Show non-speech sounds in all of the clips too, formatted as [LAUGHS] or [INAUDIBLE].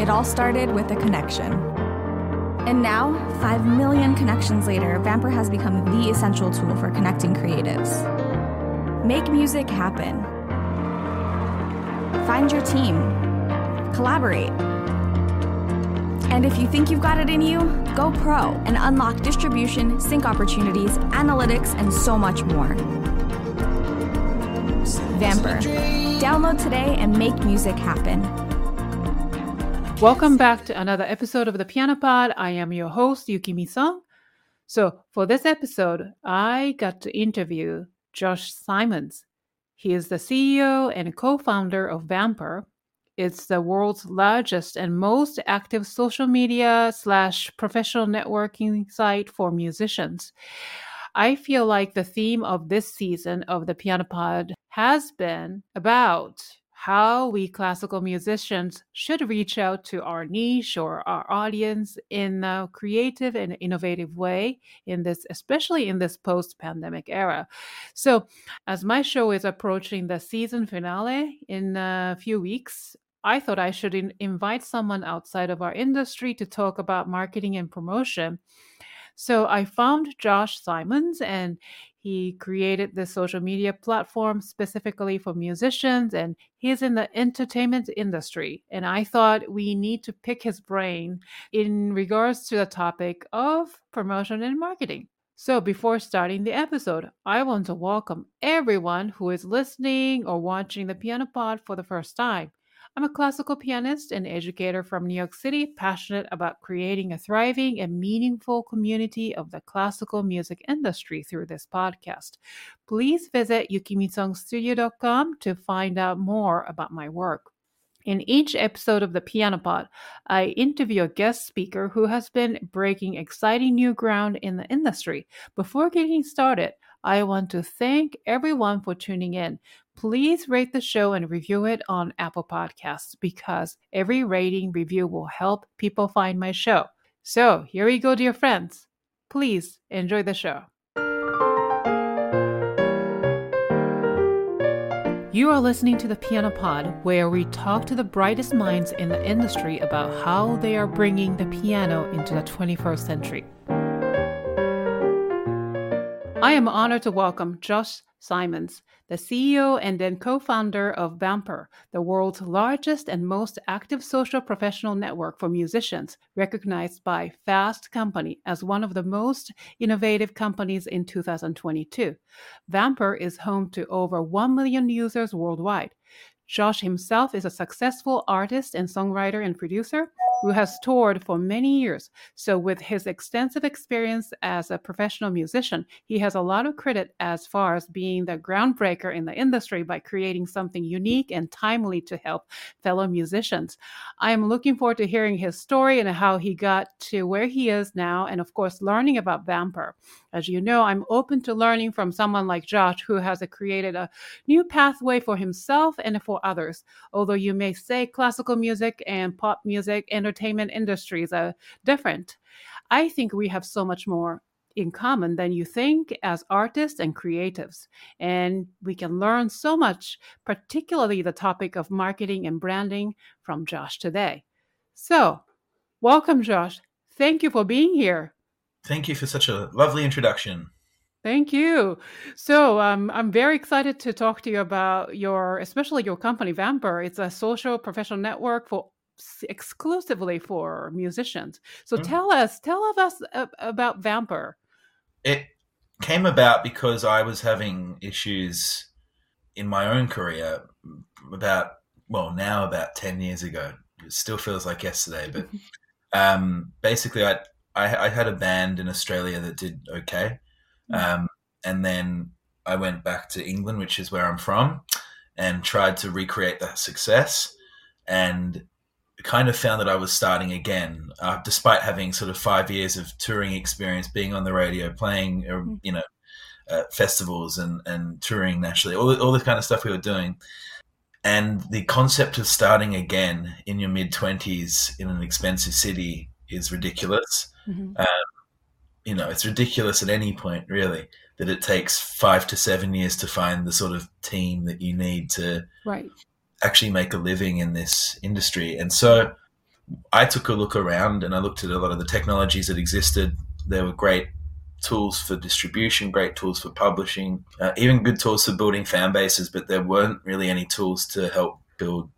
It all started with a connection. And now, 5 million connections later, Vampr has become the essential tool for connecting creatives. Make music happen. Find your team. Collaborate. And if you think you've got it in you, go pro and unlock distribution, sync opportunities, analytics, and so much more. Vampr. Download today and make music happen. Welcome back to another episode of the Piano Pod. I am your host, Yukimi Song. So, for this episode, I got to interview Josh Simons. He is the CEO and co founder of Vampr, it's the world's largest and most active social media slash professional networking site for musicians. I feel like the theme of this season of the Piano Pod has been about how we classical musicians should reach out to our niche or our audience in a creative and innovative way in this especially in this post-pandemic era so as my show is approaching the season finale in a few weeks I thought I should in- invite someone outside of our industry to talk about marketing and promotion. So I found Josh Simons and he created this social media platform specifically for musicians and he's in the entertainment industry. And I thought we need to pick his brain in regards to the topic of promotion and marketing. So, before starting the episode, I want to welcome everyone who is listening or watching the Piano Pod for the first time. I'm a classical pianist and educator from New York City, passionate about creating a thriving and meaningful community of the classical music industry through this podcast. Please visit yukimisongstudio.com to find out more about my work. In each episode of the Piano Pod, I interview a guest speaker who has been breaking exciting new ground in the industry. Before getting started, I want to thank everyone for tuning in. Please rate the show and review it on Apple Podcasts because every rating review will help people find my show. So, here we go, dear friends. Please enjoy the show. You are listening to the Piano Pod, where we talk to the brightest minds in the industry about how they are bringing the piano into the 21st century. I am honored to welcome Josh Simons, the CEO and then co founder of Vampr, the world's largest and most active social professional network for musicians, recognized by Fast Company as one of the most innovative companies in 2022. Vampr is home to over 1 million users worldwide. Josh himself is a successful artist and songwriter and producer who has toured for many years. So, with his extensive experience as a professional musician, he has a lot of credit as far as being the groundbreaker in the industry by creating something unique and timely to help fellow musicians. I am looking forward to hearing his story and how he got to where he is now, and of course, learning about Vampr. As you know, I'm open to learning from someone like Josh who has created a new pathway for himself and for others. Although you may say classical music and pop music, entertainment industries are different, I think we have so much more in common than you think as artists and creatives. And we can learn so much, particularly the topic of marketing and branding from Josh today. So, welcome, Josh. Thank you for being here. Thank you for such a lovely introduction. Thank you. So um, I'm very excited to talk to you about your, especially your company, Vampr. It's a social professional network for exclusively for musicians. So mm. tell us, tell us about Vampr. It came about because I was having issues in my own career about, well, now about 10 years ago. It still feels like yesterday, but [LAUGHS] um, basically I I, I, had a band in Australia that did okay, mm. um, and then I went back to England, which is where I'm from, and tried to recreate that success, and kind of found that I was starting again, uh, despite having sort of five years of touring experience, being on the radio, playing, uh, mm. you know, uh, festivals and and touring nationally, all all the kind of stuff we were doing. And the concept of starting again in your mid 20s in an expensive city is ridiculous. Mm-hmm. Um, you know, it's ridiculous at any point, really, that it takes five to seven years to find the sort of team that you need to right. actually make a living in this industry. And so I took a look around and I looked at a lot of the technologies that existed. There were great tools for distribution, great tools for publishing, uh, even good tools for building fan bases, but there weren't really any tools to help build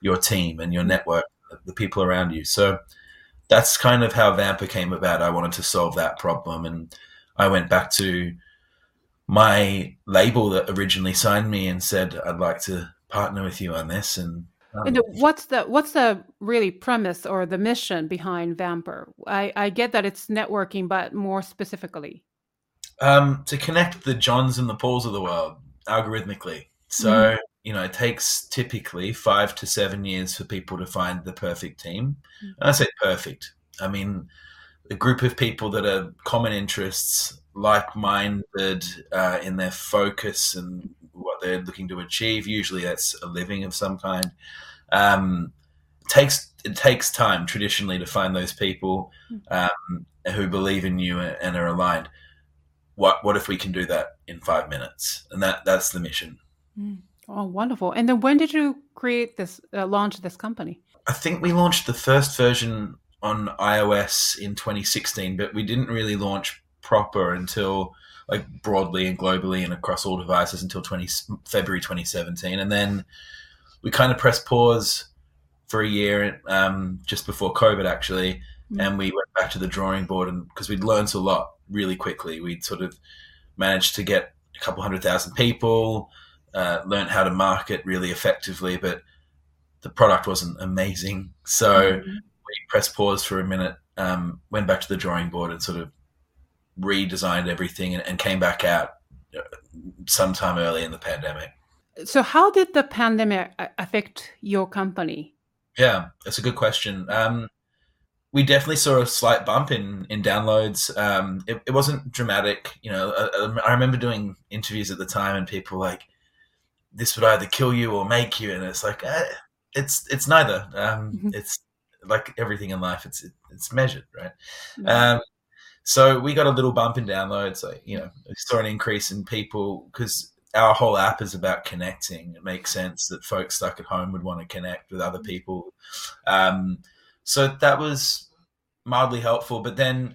your team and your network, the people around you. So that's kind of how Vampr came about. I wanted to solve that problem, and I went back to my label that originally signed me and said, "I'd like to partner with you on this." And um, what's the what's the really premise or the mission behind Vampr? I, I get that it's networking, but more specifically, um, to connect the Johns and the Pauls of the world algorithmically. So mm. You know, it takes typically five to seven years for people to find the perfect team. Mm. And I say perfect. I mean a group of people that are common interests, like-minded uh, in their focus and what they're looking to achieve. Usually, that's a living of some kind. Um, takes it takes time traditionally to find those people um, who believe in you and are aligned. What what if we can do that in five minutes? And that that's the mission. Mm. Oh, wonderful! And then when did you create this, uh, launch this company? I think we launched the first version on iOS in 2016, but we didn't really launch proper until like broadly and globally and across all devices until 20 February 2017, and then we kind of pressed pause for a year um, just before COVID actually, mm-hmm. and we went back to the drawing board and because we'd learned a lot really quickly, we'd sort of managed to get a couple hundred thousand people, uh, learned how to market really effectively, but the product wasn't amazing, so. Mm-hmm we pressed pause for a minute, um, went back to the drawing board, and sort of redesigned everything, and, and came back out uh, sometime early in the pandemic. So, how did the pandemic affect your company? Yeah, that's a good question. Um, we definitely saw a slight bump in in downloads. Um, it, it, wasn't dramatic, you know. I, I, remember doing interviews at the time, and people were like, "This would either kill you or make you," and it's like, eh, it's it's neither. Um, mm-hmm. It's like everything in life, it's it, it's measured, right? Mm-hmm. Um, so we got a little bump in downloads. Like, you know, we saw an increase in people because our whole app is about connecting. It makes sense that folks stuck at home would want to connect with other people. Um, so that was mildly helpful. But then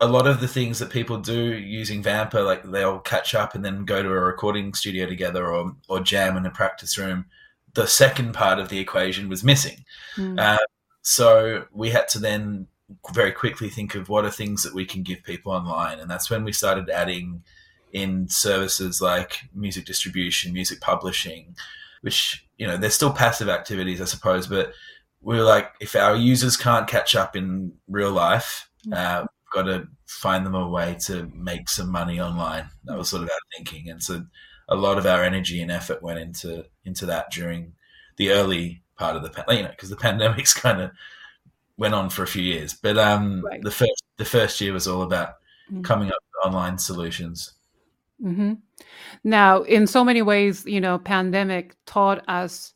a lot of the things that people do using Vampr, like they'll catch up and then go to a recording studio together or, or jam in a practice room. The second part of the equation was missing. Mm. Uh, so we had to then very quickly think of what are things that we can give people online. And that's when we started adding in services like music distribution, music publishing, which, you know, they're still passive activities, I suppose, but we were like, if our users can't catch up in real life, mm. uh, got to find them a way to make some money online. That was sort of our thinking. And so a lot of our energy and effort went into into that during the early part of the you know because the [LAUGHS] pandemic's kind of went on for a few years, but um, right. the first the first year was all about mm-hmm. coming up with online solutions. Mm-hmm. Now, in so many ways, you know, pandemic taught us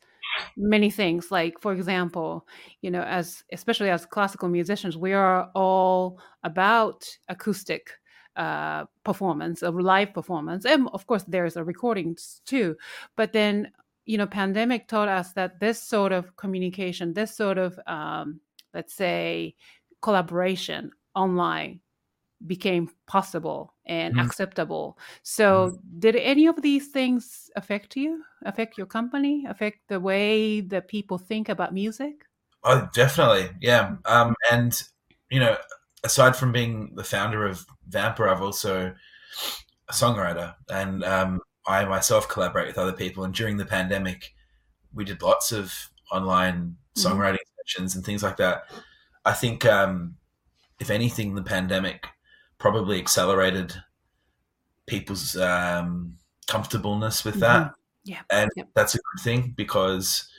many things. Like, for example, you know, as especially as classical musicians, we are all about acoustic uh, performance, a live performance, and of course, there's a recordings too. But then you know, pandemic taught us that this sort of communication, this sort of, um, let's say, collaboration online became possible and mm. acceptable. So, mm. did any of these things affect you? Affect your company? Affect the way that people think about music? Oh, definitely, yeah. Um, and you know, aside from being the founder of Vampr, I've also a songwriter, and um, I myself collaborate with other people. And during the pandemic, we did lots of online mm-hmm. songwriting mm-hmm. sessions and things like that. I think, um, if anything, the pandemic probably accelerated people's um, comfortableness with that. Mm-hmm. Yeah. And yep. that's a good thing because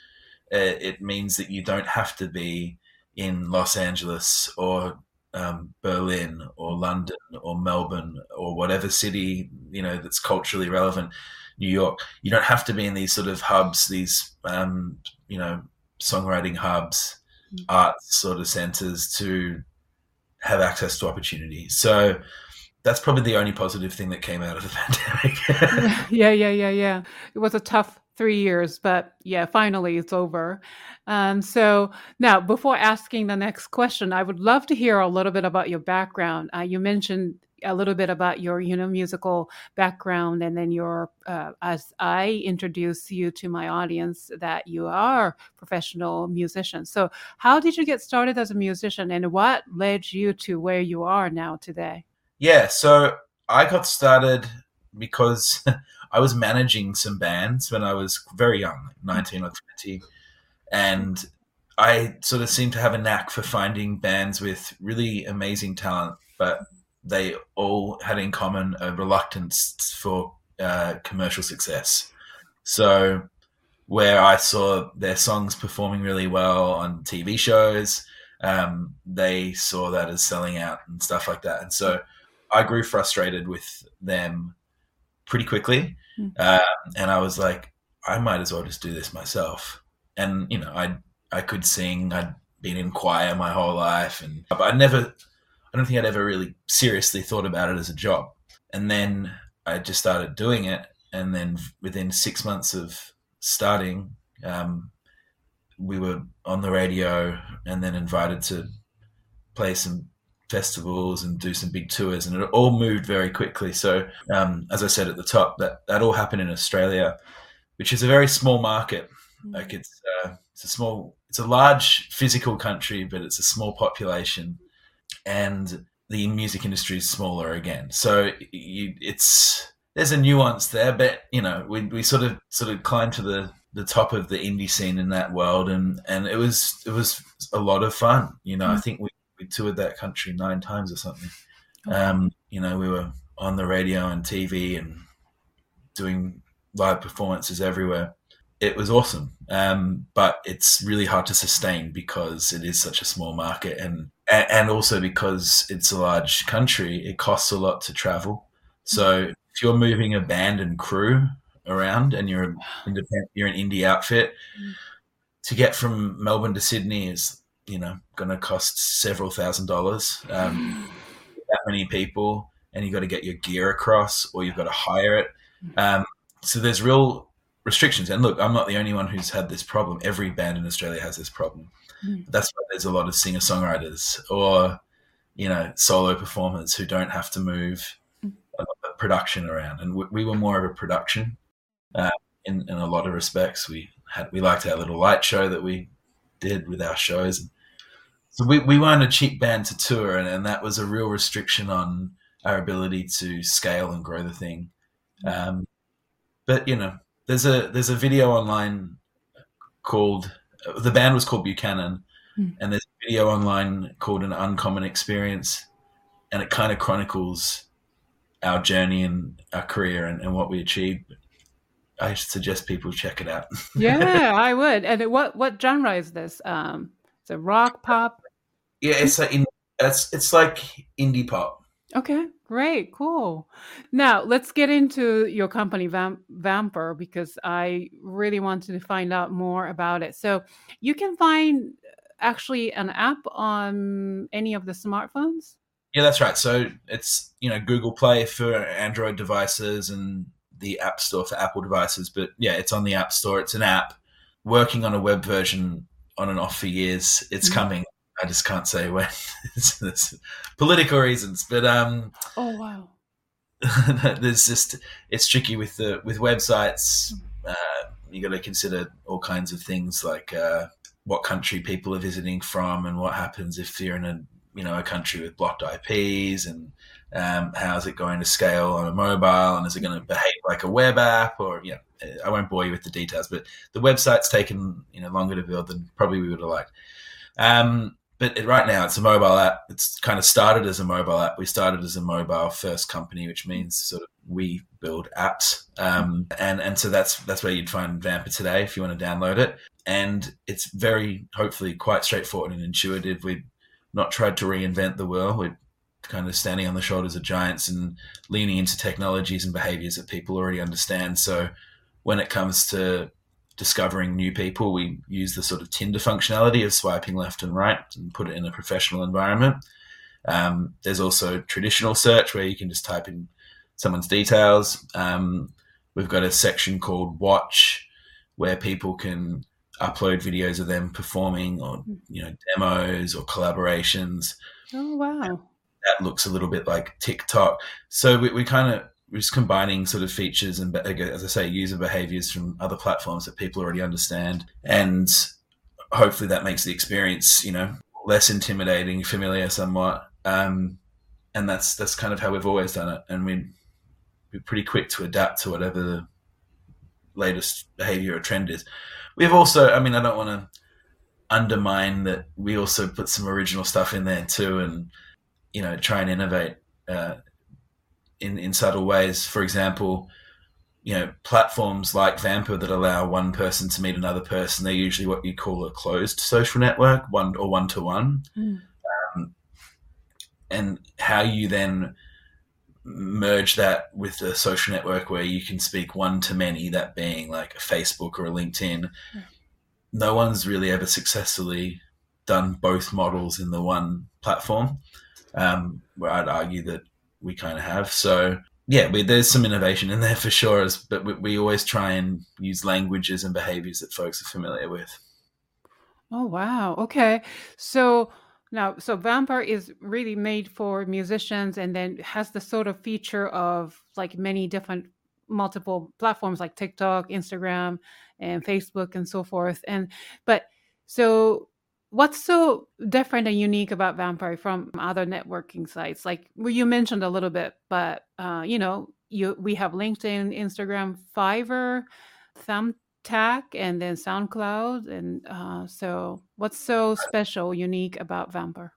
it, it means that you don't have to be in Los Angeles or um, Berlin or London or Melbourne or whatever city you know that's culturally relevant, New York. You don't have to be in these sort of hubs, these um, you know songwriting hubs, mm-hmm. arts sort of centers to have access to opportunity. So that's probably the only positive thing that came out of the [LAUGHS] pandemic. [LAUGHS] yeah, yeah, yeah, yeah. It was a tough three years, but yeah, finally it's over. Um, so now, before asking the next question, I would love to hear a little bit about your background. Uh, you mentioned a little bit about your you know musical background and then your uh, as i introduce you to my audience that you are professional musician so how did you get started as a musician and what led you to where you are now today? Yeah so i got started because [LAUGHS] i was managing some bands when i was very young 19 or 20 and I sort of seem to have a knack for finding bands with really amazing talent, but they all had in common a reluctance for uh, commercial success. So, where I saw their songs performing really well on TV shows, um, they saw that as selling out and stuff like that. And so, I grew frustrated with them pretty quickly, mm. uh, and I was like, I might as well just do this myself. And you know, I I could sing. I'd been in choir my whole life, and but I never I don't think I'd ever really seriously thought about it as a job. And then I just started doing it. And then within six months of starting, um, we were on the radio and then invited to play some festivals and do some big tours. And it all moved very quickly. So, um, as I said at the top, that, that all happened in Australia, which is a very small market. Mm. Like it's, uh, it's a small, it's a large physical country, but it's a small population and the music industry is smaller again. So you, it's there's a nuance there, but you know we, we sort of sort of climbed to the the top of the indie scene in that world, and and it was it was a lot of fun. You know, mm. I think we, we toured that country nine times or something. Um, you know, we were on the radio and TV and doing live performances everywhere. It was awesome, um, but it's really hard to sustain because it is such a small market, and and also because it's a large country, it costs a lot to travel. So if you're moving a band and crew around, and you're you're an indie outfit, to get from Melbourne to Sydney is you know going to cost several thousand dollars. Um, that many people, and you've got to get your gear across, or you've got to hire it. Um, so there's real restrictions. And look, I'm not the only one who's had this problem. Every band in Australia has this problem. Mm. That's why there's a lot of singer songwriters or you know solo performers who don't have to move mm. production around. And we, we, were more of a production uh, in in a lot of respects. We had we liked our little light show that we did with our shows. So we, we weren't a cheap band to tour, and, and that was a real restriction on our ability to scale and grow the thing. Mm. Um, but you know, there's a there's a video online called the band was called Buchanan, mm. and there's a video online called An Uncommon Experience, and it kind of chronicles our journey and our career and, and what we achieved. I suggest people check it out. [LAUGHS] yeah, I would. And what what genre is this? Um, it's a rock pop. Yeah, it's like in, it's it's like indie pop. Okay, great, cool. Now let's get into your company, Vamp- Vampr, because I really wanted to find out more about it. So you can find actually an app on any of the smartphones. Yeah, that's right. So it's you know Google Play for Android devices and the App Store for Apple devices. But yeah, it's on the App Store. It's an app working on a web version on and off for years. It's mm-hmm. coming. I just can't say when. [LAUGHS] it's, it's political reasons, but um. Oh wow. [LAUGHS] there's just it's tricky with the with websites. Uh, you got to consider all kinds of things like uh, what country people are visiting from, and what happens if you're in a you know a country with blocked IPs, and um, how's it going to scale on a mobile, and is it going to behave like a web app, or you know, I won't bore you with the details, but the website's taken you know longer to build than probably we would have liked. Um, but it, right now it's a mobile app. It's kind of started as a mobile app. We started as a mobile first company, which means sort of we build apps, um, and and so that's that's where you'd find Vampr today if you want to download it. And it's very hopefully quite straightforward and intuitive. We've not tried to reinvent the world. We're kind of standing on the shoulders of giants and leaning into technologies and behaviors that people already understand. So when it comes to discovering new people, we use the sort of Tinder functionality of swiping left and right and put it in a professional environment. Um, there's also traditional search where you can just type in someone's details. Um, we've got a section called Watch where people can upload videos of them performing or you know demos or collaborations. Oh wow! That looks a little bit like TikTok. So we, we kind of just combining sort of features and as I say, user behaviors from other platforms that people already understand, and hopefully that makes the experience you know less intimidating, familiar somewhat. Um, and that's that's kind of how we've always done it, and we we're pretty quick to adapt to whatever the latest behavior or trend is. We've also, I mean, I don't want to undermine that we also put some original stuff in there too, and you know, try and innovate uh, in in subtle ways. For example, you know, platforms like Vampr that allow one person to meet another person, they're usually what you call a closed social network, one or one to one. And how you then merge that with a social network where you can speak one to many, that being like a Facebook or a LinkedIn. Mm. No one's really ever successfully done both models in the one platform. Um, where I'd argue that we kind of have. So yeah, we, there's some innovation in there for sure, but we, we always try and use languages and behaviors that folks are familiar with. Oh wow. Okay. So now, so Vampr is really made for musicians and then has the sort of feature of like many different multiple platforms like TikTok, Instagram, and Facebook and so forth. And but so what's so different and unique about Vampr from other networking sites? Like well, you mentioned a little bit, but uh, you know, you we have LinkedIn, Instagram, Fiverr, Thumbtack, and then SoundCloud. And uh, so, what's so special, unique about Vampr?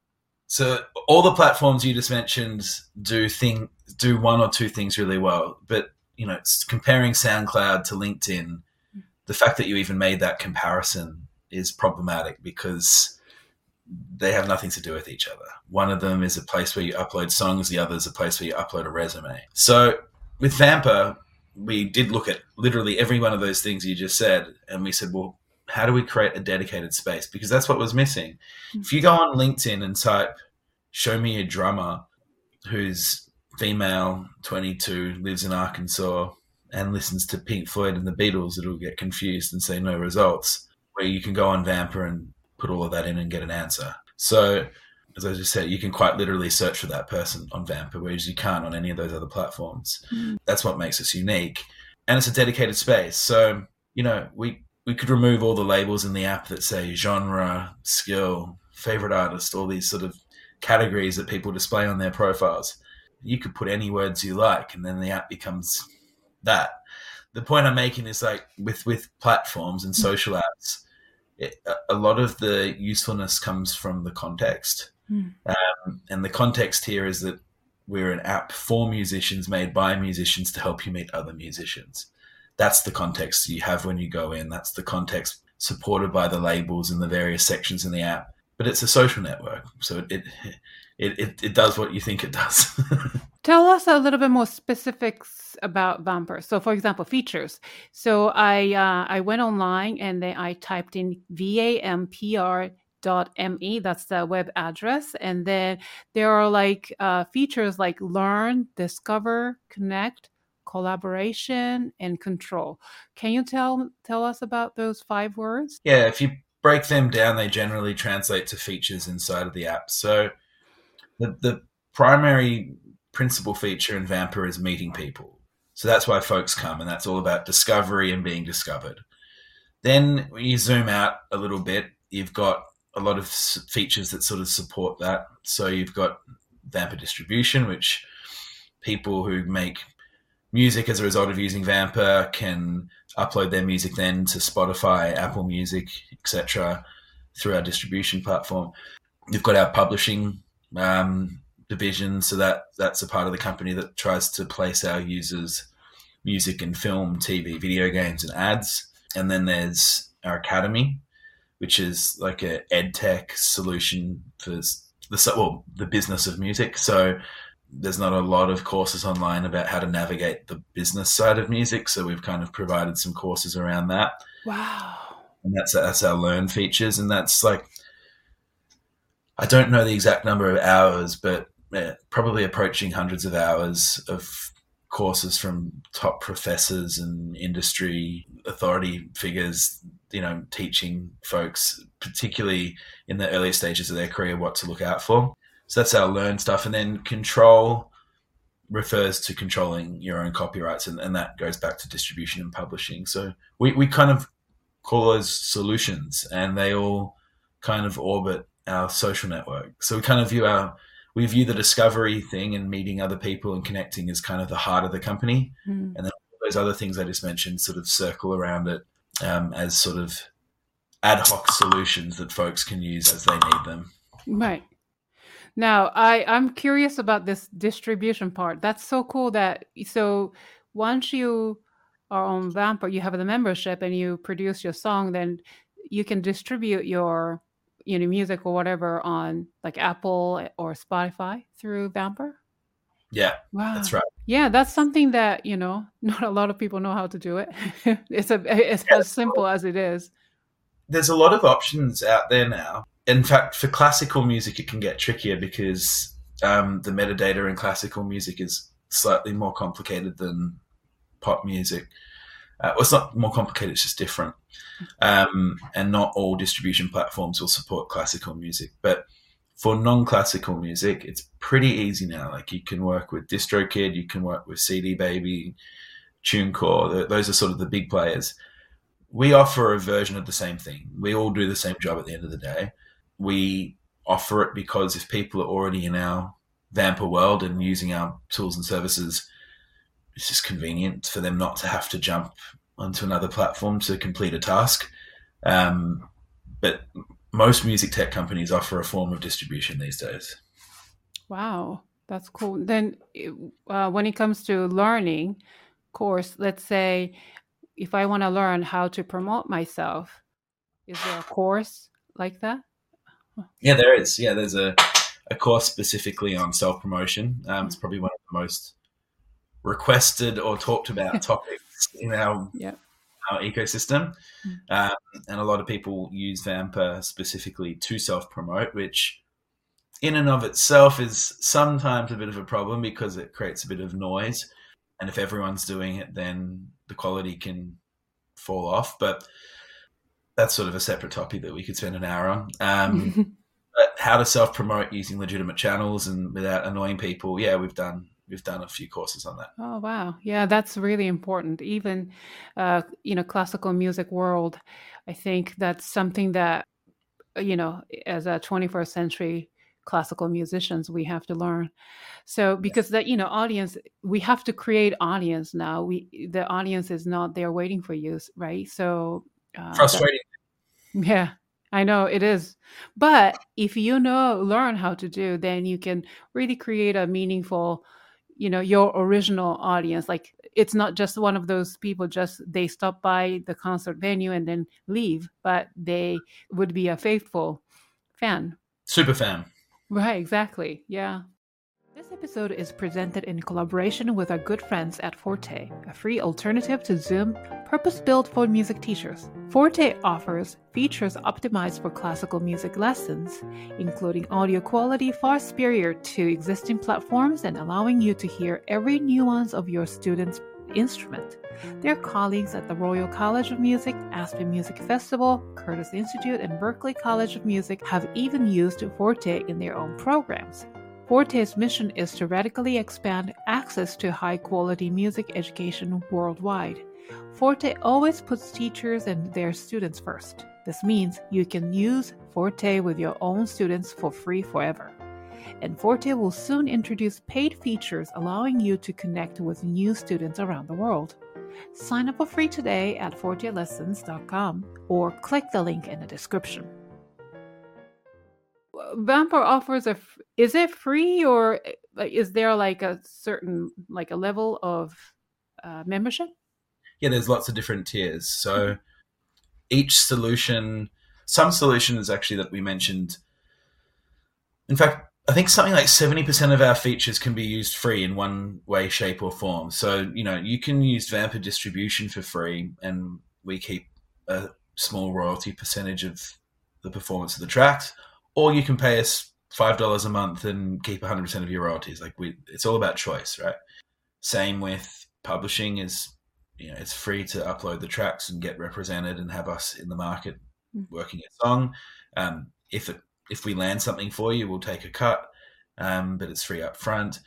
So all the platforms you just mentioned do thing do one or two things really well, but you know, comparing SoundCloud to LinkedIn, mm. the fact that you even made that comparison is problematic because they have nothing to do with each other. One of them is a place where you upload songs, the other is a place where you upload a resume. So with Vampr, we did look at literally every one of those things you just said, and we said, well, how do we create a dedicated space? Because that's what was missing. Mm-hmm. If you go on LinkedIn and type, show me a drummer who's female, 22, lives in Arkansas, and listens to Pink Floyd and the Beatles, it'll get confused and say no results. Where you can go on Vampr and put all of that in and get an answer. So as I just said, you can quite literally search for that person on Vampr, whereas you can't on any of those other platforms. Mm. That's what makes us unique. And it's a dedicated space. So, you know, we, we could remove all the labels in the app that say genre, skill, favorite artist, all these sort of categories that people display on their profiles. You could put any words you like, and then the app becomes that. The point I'm making is like with with platforms and hmm. social apps, it, a lot of the usefulness comes from the context. Mm. Um, and the context here is that we're an app for musicians made by musicians to help you meet other musicians. That's the context you have when you go in. That's the context supported by the labels and the various sections in the app. But it's a social network, so it it, it, it does what you think it does. [LAUGHS] Tell us a little bit more specifics about Vampr. So, for example, features. So I uh, I went online and then I typed in VAMPR me that's the web address. And then there are like uh, features like learn discover connect collaboration and control. Can you tell tell us about those five words? Yeah if you break them down they generally translate to features inside of the app. So the, the primary principal feature in Vampr is meeting people so that's why folks come and that's all about discovery and being discovered then when you zoom out a little bit you've got a lot of features that sort of support that. So you've got Vampr distribution, which people who make music as a result of using Vampr can upload their music then to Spotify, Apple Music, etc., through our distribution platform. You've got our publishing um, division, so that that's a part of the company that tries to place our users' music and film, TV, video games, and ads. And then there's our academy, which is like a ed tech solution for the well the business of music. So there's not a lot of courses online about how to navigate the business side of music. So we've kind of provided some courses around that. Wow. And that's that's our learn features, and that's like I don't know the exact number of hours, but Uh, probably approaching hundreds of hours of courses from top professors and industry authority figures, you know, teaching folks, particularly in the earlier stages of their career, what to look out for. So that's our learn stuff. And then control refers to controlling your own copyrights, and, and that goes back to distribution and publishing. So we, we kind of call those solutions, and they all kind of orbit our social network. So we kind of view our we view the discovery thing and meeting other people and connecting as kind of the heart of the company, mm. and then those other things I just mentioned sort of circle around it um, as sort of ad hoc solutions that folks can use as they need them. Right. Now, I I'm curious about this distribution part. That's so cool that so once you are on Vampr, you have the membership and you produce your song, then you can distribute your you know music or whatever on like Apple or Spotify through Vampr. Yeah, wow. that's right. Yeah, that's something that you know [LAUGHS] not a lot of people know how to do it. [LAUGHS] it's a it's yeah, as simple as it is. There's a lot of options out there now in fact, for classical music, it can get trickier because um, the metadata in classical music is slightly more complicated than pop music. Uh, well, it's not more complicated; it's just different. Um, and not all distribution platforms will support classical music, but for non-classical music, it's pretty easy now. Like you can work with DistroKid, you can work with CD Baby, TuneCore. Those are sort of the big players. We offer a version of the same thing. We all do the same job at the end of the day we offer it because if people are already in our Vampr world and using our tools and services, it's just convenient for them not to have to jump onto another platform to complete a task. Um, but most music tech companies offer a form of distribution these days. Wow, that's cool. Then, uh, when it comes to learning, course, let's say if I want to learn how to promote myself, is there a course like that? Yeah, there is. Yeah, there's a, a course specifically on self promotion. Um, it's probably one of the most requested or talked about [LAUGHS] topics in our yep. our ecosystem. Mm. Um, and a lot of people use Vampr specifically to self promote, which in and of itself is sometimes a bit of a problem because it creates a bit of noise. And if everyone's doing it, then the quality can fall off. But that's sort of a separate topic that we could spend an hour on. Um, [LAUGHS] but how to self promote using legitimate channels and without annoying people, yeah, we've done we've done a few courses on that. Oh wow, yeah, that's really important. Even uh, you know, classical music world, I think that's something that you know, as a 21st century classical musicians we have to learn so because that you know audience we have to create audience now we the audience is not there waiting for you right so uh, Frustrating. That, yeah, I know it is. But if you know, learn how to do, then you can really create a meaningful, you know, your original audience. Like it's not just one of those people just they stop by the concert venue and then leave, but they would be a faithful fan. Super fan. Right, exactly. Yeah. This episode is presented in collaboration with our good friends at Forte, a free alternative to Zoom purpose built for music teachers. Forte offers features optimized for classical music lessons, including audio quality far superior to existing platforms and allowing you to hear every nuance of your student's instrument. Their colleagues at the Royal College of Music, Aspen Music Festival, Curtis Institute, and Berklee College of Music have even used Forte in their own programs. Forte's mission is to radically expand access to high quality music education worldwide. Forte always puts teachers and their students first. This means you can use Forte with your own students for free forever. And Forte will soon introduce paid features allowing you to connect with new students around the world. Sign up for free today at fortelessons.com or click the link in the description. Vampr offers a is it free or like is there like a certain like a level of uh, membership? Yeah, there's lots of different tiers. So mm-hmm. each solution, some solutions actually that we mentioned. In fact, I think something like 70% of our features can be used free in one way, shape, or form. So, you know, you can use Vampr distribution for free, and we keep a small royalty percentage of the performance of the tracks or you can pay us five dollars a month and keep 100% of your royalties like we it's all about choice right Same with publishing is you know it's free to upload the tracks and get represented and have us in the market Mm. working a song. Um, if it if we land something for you, we'll take a cut, um, but it's free up front.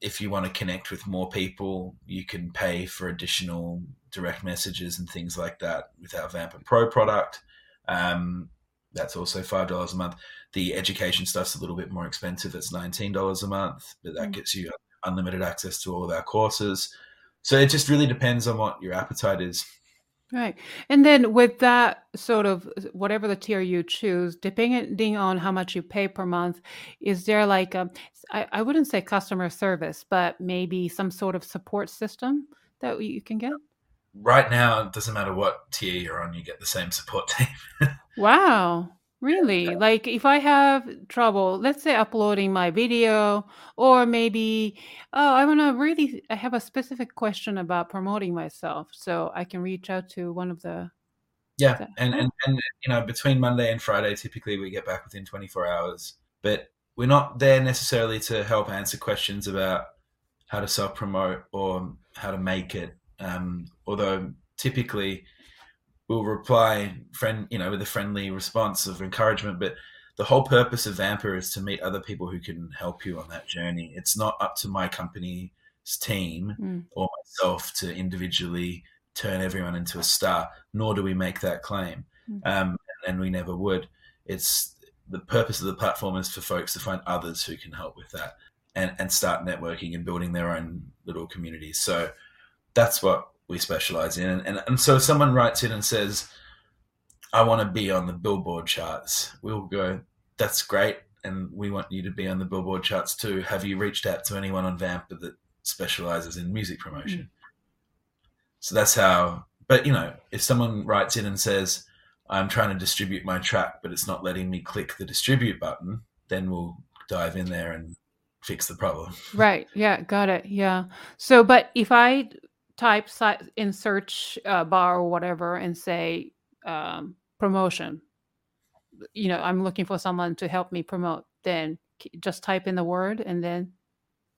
If you want to connect with more people, you can pay for additional direct messages and things like that with our Vamp and Pro product. Um, that's also five dollars a month. The education stuff's a little bit more expensive. It's nineteen dollars a month, but that Mm. gets you unlimited access to all of our courses. So it just really depends on what your appetite is. Right. And then with that sort of whatever the tier you choose, depending on how much you pay per month, is there like a, I, I wouldn't say customer service, but maybe some sort of support system that you can get? Right now, it doesn't matter what tier you're on, you get the same support [LAUGHS] team. Wow. Really? Like if I have trouble, let's say uploading my video, or maybe, oh, I want to really, I have a specific question about promoting myself. So I can reach out to one of the, Yeah, So- and, and and you know between Monday and Friday, typically we get back within 24 hours. But we're not there necessarily to help answer questions about how to self promote or how to make it. Um, although typically we'll reply friend you know with a friendly response of encouragement. But the whole purpose of Vampr is to meet other people who can help you on that journey. It's not up to my company's team Mm. or myself to individually turn everyone into a star, nor do we make that claim. Mm. Um, and we never would. It's the purpose of the platform is for folks to find others who can help with that and, and start networking and building their own little communities. So that's what we specialize in. And, and, and so if someone writes in and says, I want to be on the Billboard charts, we'll go, that's great. And we want you to be on the Billboard charts too. Have you reached out to anyone on Vampr that specializes in music promotion? Mm. So that's how, but you know, if someone writes in and says, I'm trying to distribute my track, but it's not letting me click the distribute button, then we'll dive in there and fix the problem. Right. Yeah. Got it. Yeah. So, but if I type in search uh, bar or whatever and say um, promotion, you know, I'm looking for someone to help me promote, then just type in the word and then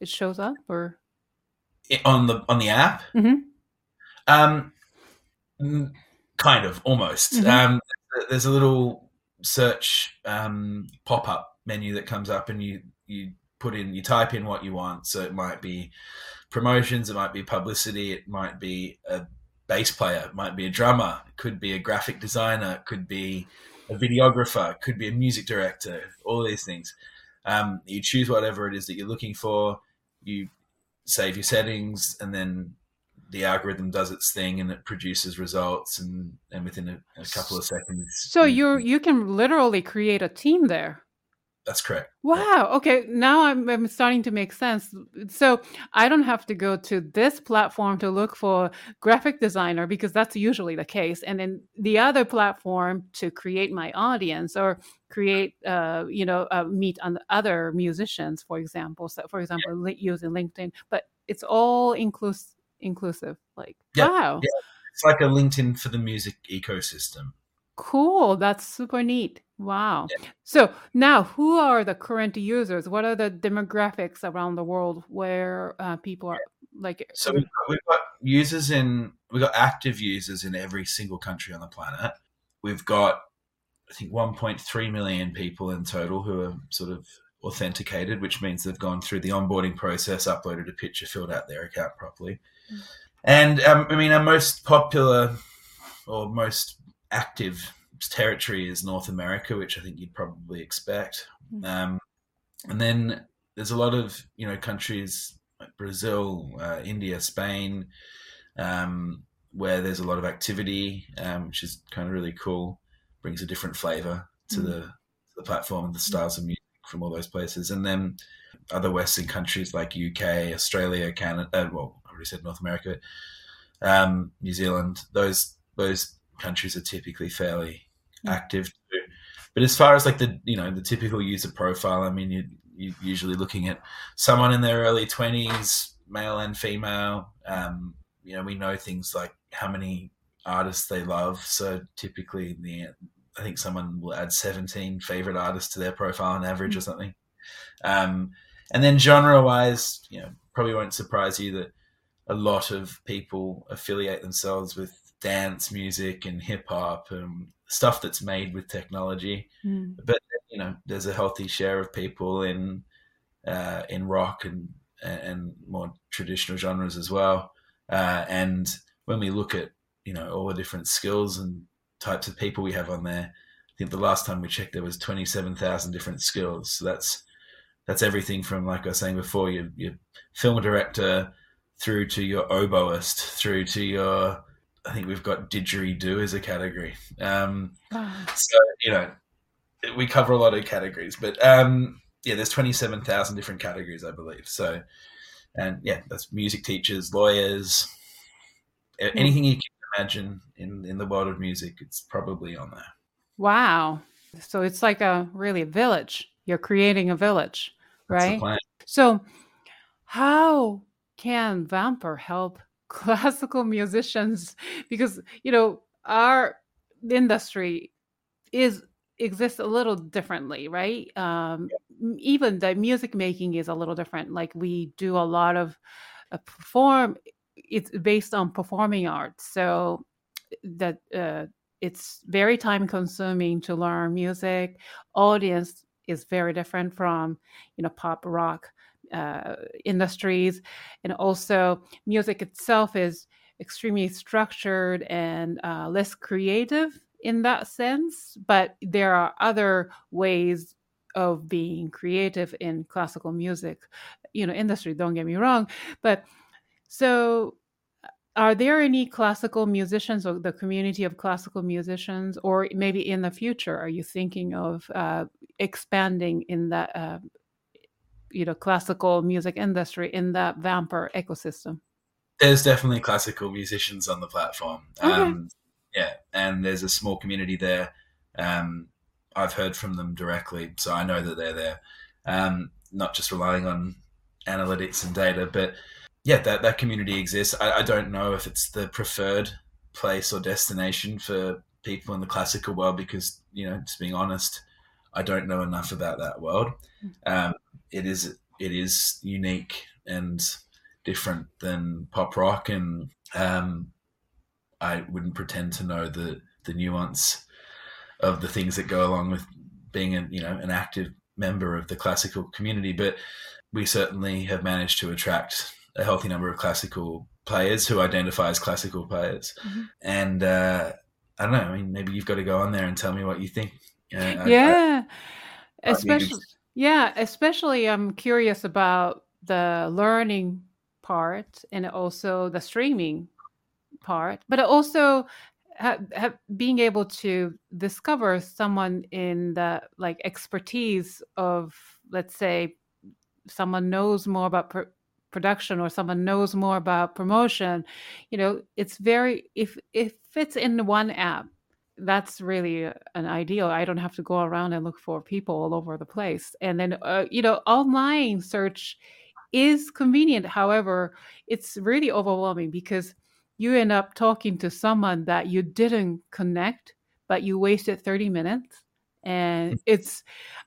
it shows up or. On the on the app, Mhm. um, kind of almost. Mhm. Um, there's a little search um, pop up menu that comes up, and you you put in you type in what you want. So it might be promotions, it might be publicity, it might be a bass player, it might be a drummer, it could be a graphic designer, it could be a videographer, it could be a music director, all these things. Um, you choose whatever it is that you're looking for. You save your settings, and then the algorithm does its thing, and it produces results. And, and within a, a couple of seconds, So you- you can literally create a team there. That's correct. Wow. Okay. Now I'm, I'm starting to make sense. So I don't have to go to this platform to look for graphic designer because that's usually the case, and then the other platform to create my audience or create, uh, you know, uh, meet on other musicians, for example. So, for example, li- using LinkedIn, but it's all inclusive. Inclusive. Like Yeah, wow, It's like a LinkedIn for the music ecosystem. Cool. That's super neat. Wow. So now, who are the current users? What are the demographics around the world where uh, people are like? So we've got, we've got users in, we've got active users in every single country on the planet. We've got, I think, 1.3 million people in total who are sort of authenticated, which means they've gone through the onboarding process, uploaded a picture, filled out their account properly. Mm. And um, I mean, our most popular or most active territory is North America, which I think you'd probably expect. Mm. Um, and then there's a lot of you know countries like Brazil, uh, India, Spain, um, where there's a lot of activity, um, which is kind of really cool. Brings a different flavor to Mm. the to the platform and the styles of music from all those places. And then other Western countries like UK, Australia, Canada. Well, I already said North America, um, New Zealand. Those those countries are typically fairly active too. But as far as like the you know the typical user profile, I mean, you you're usually looking at someone in their early twenties, male and female. Um, you know, we know things like how many artists they love. So typically, the I think someone will add 17 favorite artists to their profile on average or something. Um, and then genre wise, you know, probably won't surprise you that a lot of people affiliate themselves with dance music and hip hop and stuff that's made with technology. Mm. But you know, there's a healthy share of people in uh, in rock and and more traditional genres as well. Uh, and when we look at you know all the different skills and types of people we have on there, I think the last time we checked there was twenty seven thousand different skills. So that's that's everything from like I was saying before, your, your film director through to your oboist, through to your I think we've got didgeridoo as a category. Um, so you know, we cover a lot of categories, but um, yeah, there's 27,000 different categories, I believe. So, and yeah, that's music teachers, lawyers, anything you can imagine in in the world of music, it's probably on there. Wow. So it's like a really a village. You're creating a village, right? So, how can Vampr help classical musicians? Because you know our industry is exists a little differently, right? Um, m- Even the music making is a little different. Like we do a lot of uh, perform. It's based on performing arts, so that uh, it's very time consuming to learn music. Audience is very different from you know pop rock uh, industries, and also music itself is extremely structured and uh, less creative in that sense. But there are other ways of being creative in classical music, you know, industry. Don't get me wrong, but so are there any classical musicians or the community of classical musicians or maybe in the future are you thinking of uh, expanding in that uh, you know classical music industry in that Vampr ecosystem There's definitely classical musicians on the platform. Okay. Um, yeah, and there's a small community there. Um, I've heard from them directly, so I know that they're there. Um, not just relying on analytics and data, but yeah, that, that community exists. I, I don't know if it's the preferred place or destination for people in the classical world because, you know, just being honest, I don't know enough about that world. Um, it is it is unique and different than pop rock, and um, I wouldn't pretend to know the the nuance of the things that go along with being a you know an active member of the classical community. But we certainly have managed to attract a healthy number of classical players who identify as classical players, Mhm. and uh, I don't know. I mean, maybe you've got to go on there and tell me what you think. Uh, I- I- yeah I'd especially yeah especially i'm curious about the learning part and also the streaming part but also ha- ha- being able to discover someone in the like expertise of let's say someone knows more about pr- production or someone knows more about promotion you know it's very if if it's in one app that's really an ideal i don't have to go around and look for people all over the place. And then uh, you know online search is convenient however it's really overwhelming because you end up talking to someone that you didn't connect but you wasted 30 minutes. And it's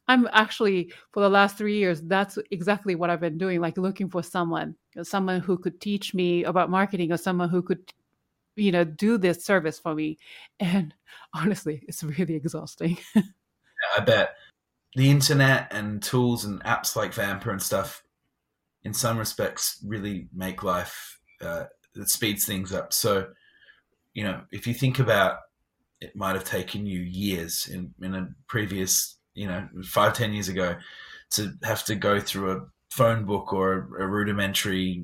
i'm actually for the last three years that's exactly what i've been doing like looking for someone someone who could teach me about marketing or someone who could you know do this service for me and [LAUGHS] honestly it's really exhausting [LAUGHS] I bet the internet and tools and apps like Vampr and stuff, in some respects, really make life. Uh, speeds things up. So, you know, if you think about, it might have taken you years in in a previous, you know, five ten years ago, to have to go through a phone book or a, a rudimentary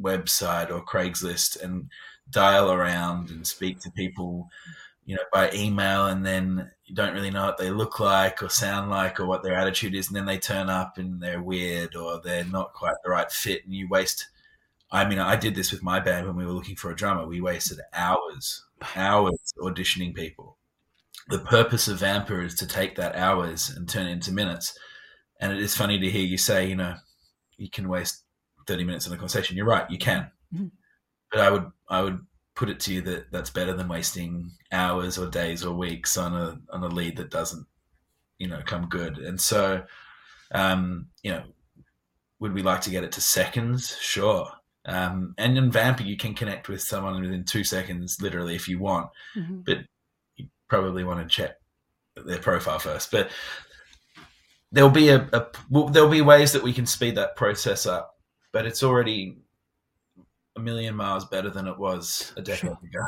website or Craigslist and dial around and speak to people you know, by email, and then you don't really know what they look like or sound like or what their attitude is, and then they turn up and they're weird or they're not quite the right fit, and you waste. I mean, I did this with my band when we were looking for a drummer. We wasted hours, hours auditioning people. The purpose of Vampr is to take that hours and turn it into minutes. And it is funny to hear you say, you know, you can waste thirty minutes on a conversation. You're right, you can. Mhm. But I would, I would put it to you that that's better than wasting hours or days or weeks on a on a lead that doesn't you know come good and so um you know would we like to get it to seconds? Sure. Um, and in Vampr, you can connect with someone within two seconds, literally, if you want. Mhm. But you probably want to check their profile first. But there'll be a, a well, there'll be ways that we can speed that process up. But it's already a million miles better than it was a decade Sure. ago.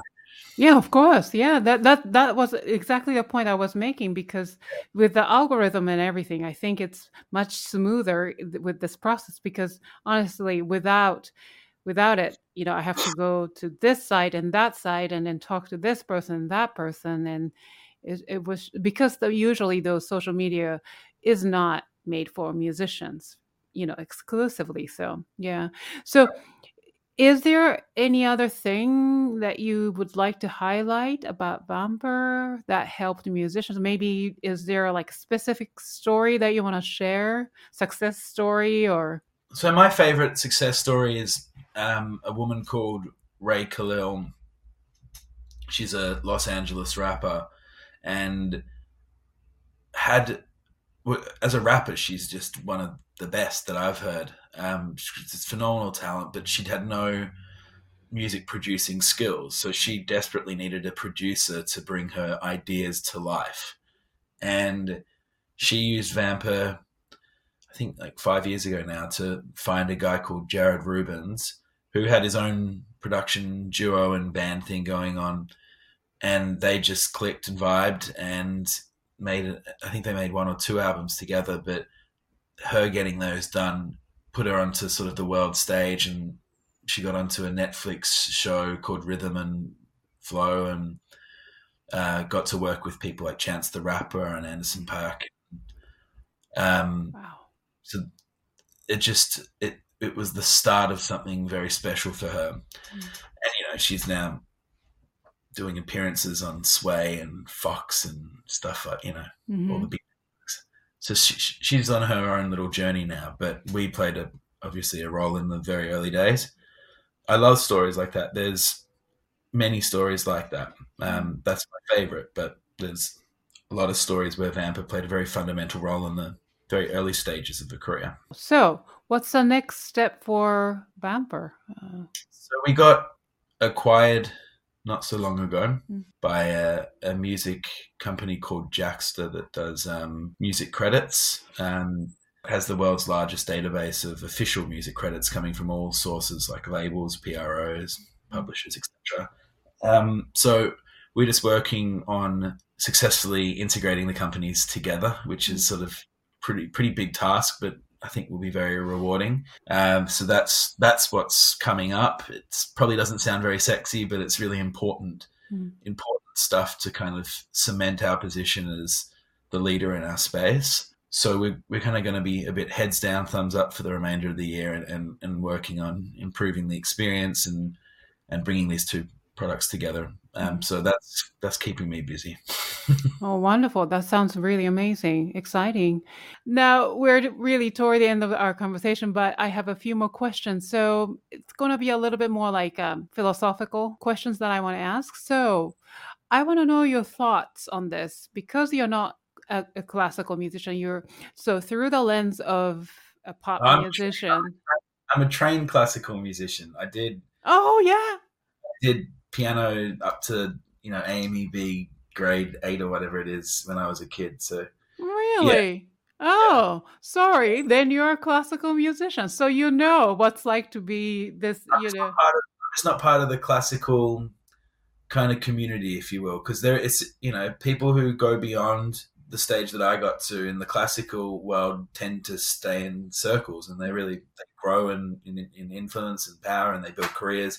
Yeah, of course. Yeah, that that that was exactly the point I was making because with the algorithm and everything, I think it's much smoother with this process because honestly, without without it, you know, I have to go to this site and that site and then talk to this person and that person and it, it was because the, usually those social media is not made for musicians, you know, exclusively. So, yeah. So is there any other thing that you would like to highlight about Vampr that helped musicians? Maybe is there like specific story that you want to share, success story, or So my favorite success story is um, a woman called Rae Khalil. She's a Los Angeles rapper, and had as a rapper, she's just one of the best that I've heard. Um, she's phenomenal talent, but she'd had no music producing skills, so she desperately needed a producer to bring her ideas to life, and she used Vampr I think like five years ago now to find a guy called Jared Rubens who had his own production duo and band thing going on, and they just clicked and vibed and made. I think they made one or two albums together, but her getting those done put her onto sort of the world stage, and she got onto a Netflix show called Rhythm and Flow, and uh, got to work with people like Chance the Rapper and Anderson .Paak. Um, wow? so it just it it was the start of something very special for her Mm. and you know she's now doing appearances on sway and fox and stuff like you know all the big. So she, she's on her own little journey now but we played a obviously a role in the very early days. I love stories like that. There's many stories like that. Um, that's my favorite but there's a lot of stories where Vampr played a very fundamental role in the very early stages of the career. So, what's the next step for Vampr? Uh, So we got acquired not so long ago Mm. by a, a music company called Jaxsta that does um, music credits. Um, has the world's largest database of official music credits coming from all sources like labels, PROs, publishers, etc. Um, so we're just working on successfully integrating the companies together, which is sort of pretty pretty big task, but I think will be very rewarding. Um, so that's that's what's coming up. It probably doesn't sound very sexy, but it's really important Mm. important stuff to kind of cement our position as the leader in our space. So we're, we're kind of going to be a bit heads down, thumbs up for the remainder of the year, and, and, and working on improving the experience and and bringing these two products together. Um, so that's that's keeping me busy. [LAUGHS] Oh, wonderful. That sounds really amazing, exciting. Now, we're really toward the end of our conversation, but I have a few more questions. So, it's going to be a little bit more like um, philosophical questions that I want to ask. So, I want to know your thoughts on this because you're not a, a classical musician. You're so through the lens of a pop I'm- musician. I'm a trained classical musician. I did Oh, yeah. did piano up to you know AMEB grade eight or whatever it is when I was a kid. So Really? Oh, sorry. Then you're a classical musician. So you know what's like to be this, you know. not of, I'm not part of the classical kind of community, if you will, because there is you know people who go beyond the stage that I got to in the classical world tend to stay in circles and they really they grow in, in, in influence and power and they build careers.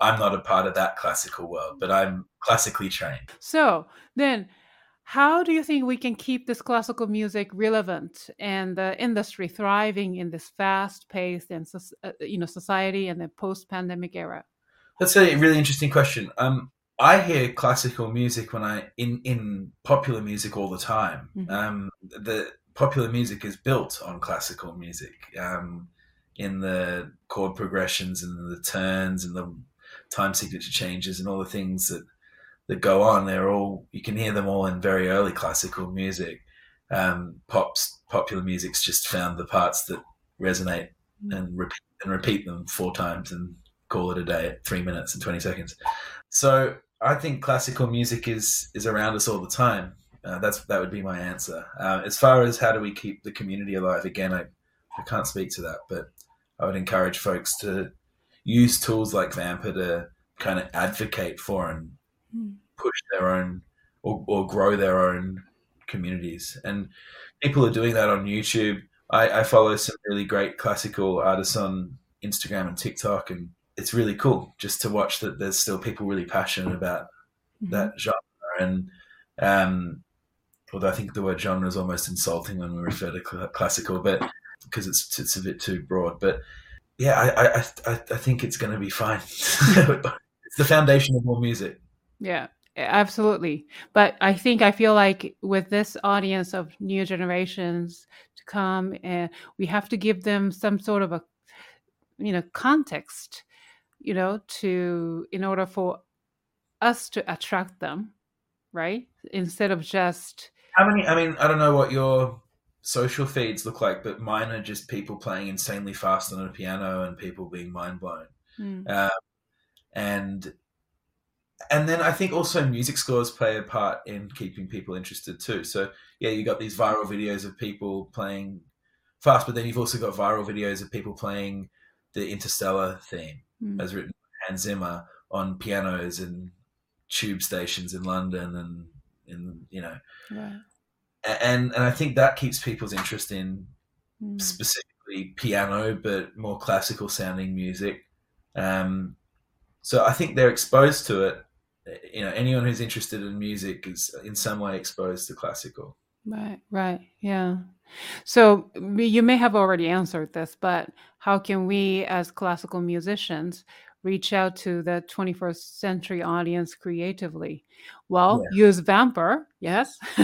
I'm not a part of that classical world, but I'm classically trained. So then, how do you think we can keep this classical music relevant and the industry thriving in this fast-paced and uh, you know society and the post-pandemic era? That's a really interesting question. Um, I hear classical music when I in in popular music all the time. Mhm. Um, the popular music is built on classical music, um, in the chord progressions and the turns and the time signature changes and all the things that that go on. They're all you can hear them all in very early classical music. Um, pop's popular music's just found the parts that resonate mm. and repeat and repeat them four times and call it a day at three minutes and twenty seconds. So I think classical music is is around us all the time. Uh, that's that would be my answer. Uh, as far as how do we keep the community alive, again, I, I can't speak to that, but I would encourage folks to use tools like Vampr to kind of advocate for and mm. push their own or, or grow their own communities. And people are doing that on YouTube. I, I follow some really great classical artists on Instagram and TikTok, and it's really cool just to watch that there's still people really passionate about mm-hmm. that genre. And um, although I think the word genre is almost insulting when we refer to cl- classical, but because it's it's a bit too broad. But yeah, I I, I, I think it's going to be fine. [LAUGHS] it's the foundation of all music. Yeah, absolutely. But I think I feel like with this audience of new generations to come, and uh, we have to give them some sort of a you know context you know to in order for us to attract them right instead of just how many i mean i don't know what your social feeds look like but mine are just people playing insanely fast on a piano and people being mind blown mm. um, and and then I think also music scores play a part in keeping people interested too. So yeah, you got these viral videos of people playing fast, but then you've also got viral videos of people playing the Interstellar theme mm. as written by Hans Zimmer on pianos and tube stations in London and in you know right. And and I think that keeps people's interest in mm. specifically piano but more classical sounding music um, so I think they're exposed to it you know anyone who's interested in music is in some way exposed to classical right right yeah so you may have already answered this, but how can we, as classical musicians, reach out to the 21st century audience creatively? Well, yeah. use Vampr, yes. [LAUGHS]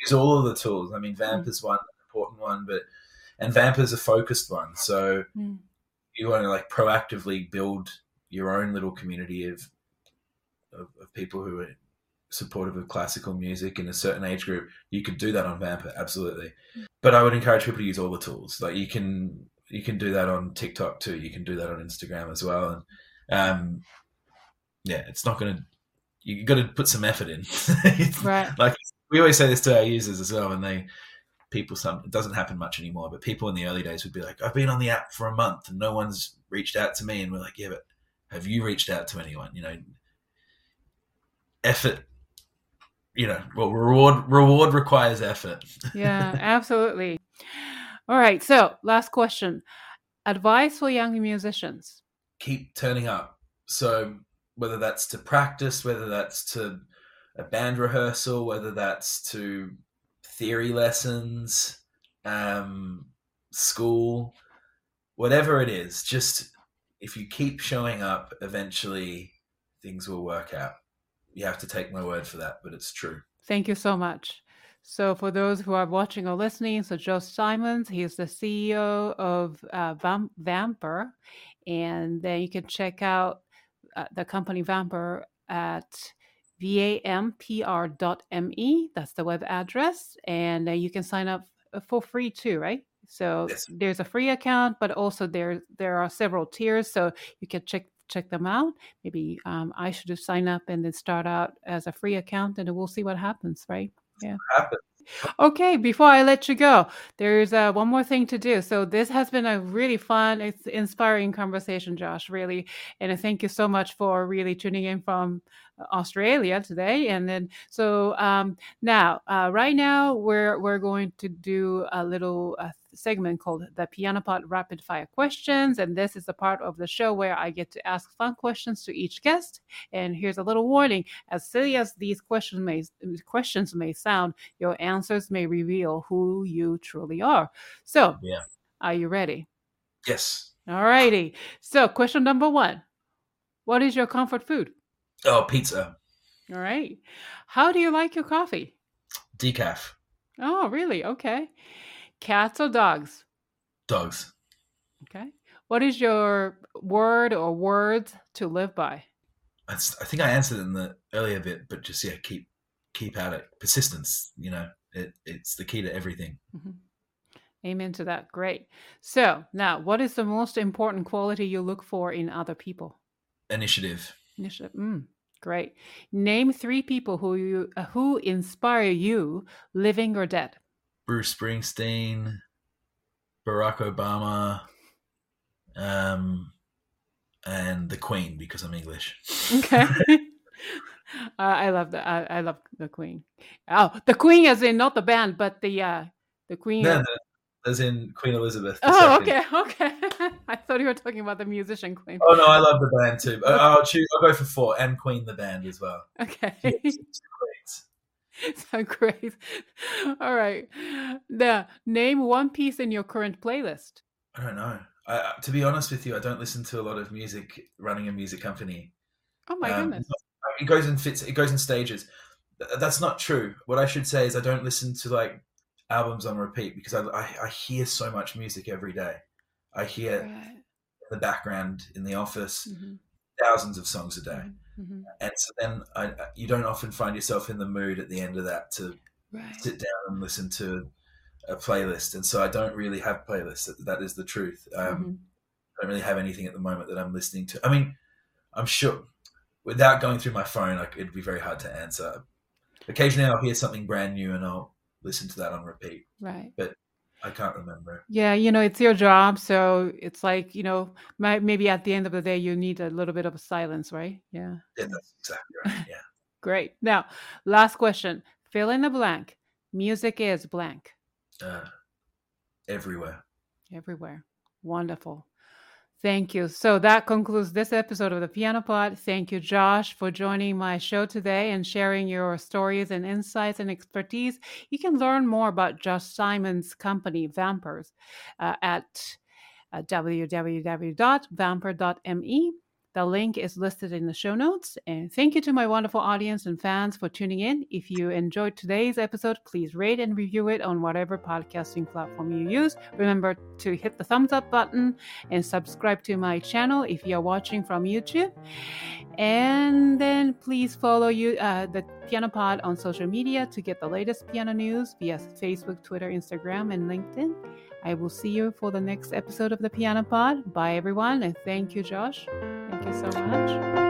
use all of the tools. I mean, Vamp mm. is one important one, but and Vampr is a focused one. So mm. you want to like proactively build your own little community of of, of people who are supportive of classical music in a certain age group, you could do that on Vampr, absolutely. Mm. But I would encourage people to use all the tools. Like you can you can do that on TikTok too. You can do that on Instagram as well. And um, yeah, it's not going to. You got to put some effort in. [LAUGHS] right. Like we always say this to our users as well, and they people some it doesn't happen much anymore. But people in the early days would be like, "I've been on the app for a month and no one's reached out to me," and we're like, "Yeah, but have you reached out to anyone?" You know, effort you know, well, reward reward requires effort. yeah, absolutely. All right. So, last question: advice for young musicians. Keep turning up. So, whether that's to practice, whether that's to a band rehearsal, whether that's to theory lessons, um, school, whatever it is, just if you keep showing up, eventually things will work out you have to take my word for that, but it's true. Thank you so much. So, for those who are watching or listening, so Josh Simons, he is the CEO of uh, Vam- Vampr, and then you can check out uh, the company Vampr at vampr.me. That's the web address, and uh, you can sign up uh, for free too, right? So yes. there's a free account, but also there there are several tiers, so you can check check them out. Maybe um, I should just sign up and then start out as a free account, and we'll see what happens, right? Yeah. Happens. Okay, before I let you go, there's uh, one more thing to do. So this has been a really fun, it's inspiring conversation, Josh. Really, and thank you so much for really tuning in from Australia today. And then, so um, now, uh, right now, we're we're going to do a little uh, segment called the Piano Pod Rapid Fire Questions. And this is the part of the show where I get to ask fun questions to each guest. And here's a little warning as silly as these questions may, questions may sound, your answers may reveal who you truly are. So, yeah. are you ready? Yes. All righty. So, question number one What is your comfort food? Oh, pizza. All right. How do you like your coffee? Decaf. Oh, really? Okay. Cats or dogs? Dogs. Okay. What is your word or words to live by? I think I answered in the earlier bit, but just yeah, keep keep at it. Persistence. You know, it, it's the key to everything. Mm-hmm. Amen to that. Great. So now, what is the most important quality you look for in other people? Initiative. Initiative. Mm, great. Name three people who you uh, who inspire you, living or dead. Bruce Springsteen, Barack Obama, um, and the Queen because I'm English. Okay. [LAUGHS] uh, I love the I, I, love the Queen. Oh, the Queen as in not the band, but the uh the Queen. No, the, as in Queen Elizabeth. Oh, okay, [LAUGHS] okay. I thought you were talking about the musician Queen. Oh no, I love the band too. I'll choose. I'll go for four and Queen the band as well. Okay. Yes, [LAUGHS] [LAUGHS] so great. All right. Now, name one piece in your current playlist. I don't know. I, to be honest with you, I don't listen to a lot of music running a music company. Oh my um, goodness! It goes in fits. It goes in stages. That's not true. What I should say is I don't listen to like albums on repeat because I, I, I hear so much music every day. I hear right. the background in the office mm-hmm. thousands of songs a day, mm-hmm. Mm-hmm. and so then I, you don't often find yourself in the mood at the end of that to right. sit down and listen to a playlist. And so I don't really have playlists. that, that is the truth. Um, mm-hmm. I don't really have anything at the moment that I'm listening to. I mean, I'm sure without going through my phone, like, it'd be very hard to answer. Occasionally, I'll hear something brand new and I'll listen to that on repeat. Right. But I can't remember. Yeah, you know, it's your job, so it's like you know, maybe at the end of the day, you need a little bit of silence, right? Yeah. Yeah, that's exactly right. [LAUGHS] Yeah. Great. Now, last question. Fill in the blank. Music is blank. Uh, everywhere. Everywhere. Wonderful. Thank you. So that concludes this episode of the Piano Pod. Thank you, Josh, for joining my show today and sharing your stories and insights and expertise. You can learn more about Josh Simon's company, Vampr's, uh, at uh, www.vampr.me. The link is listed in the show notes. And thank you to my wonderful audience and fans for tuning in. If you enjoyed today's episode, please rate and review it on whatever podcasting platform you use. Remember to hit the thumbs up button and subscribe to my channel if you're watching from YouTube. And then please follow you uh, the Piano Pod on social media to get the latest piano news via Facebook, Twitter, Instagram, and LinkedIn. I will see you for the next episode of the Piano Pod. Bye, everyone, and thank you, Josh. Thank you so much.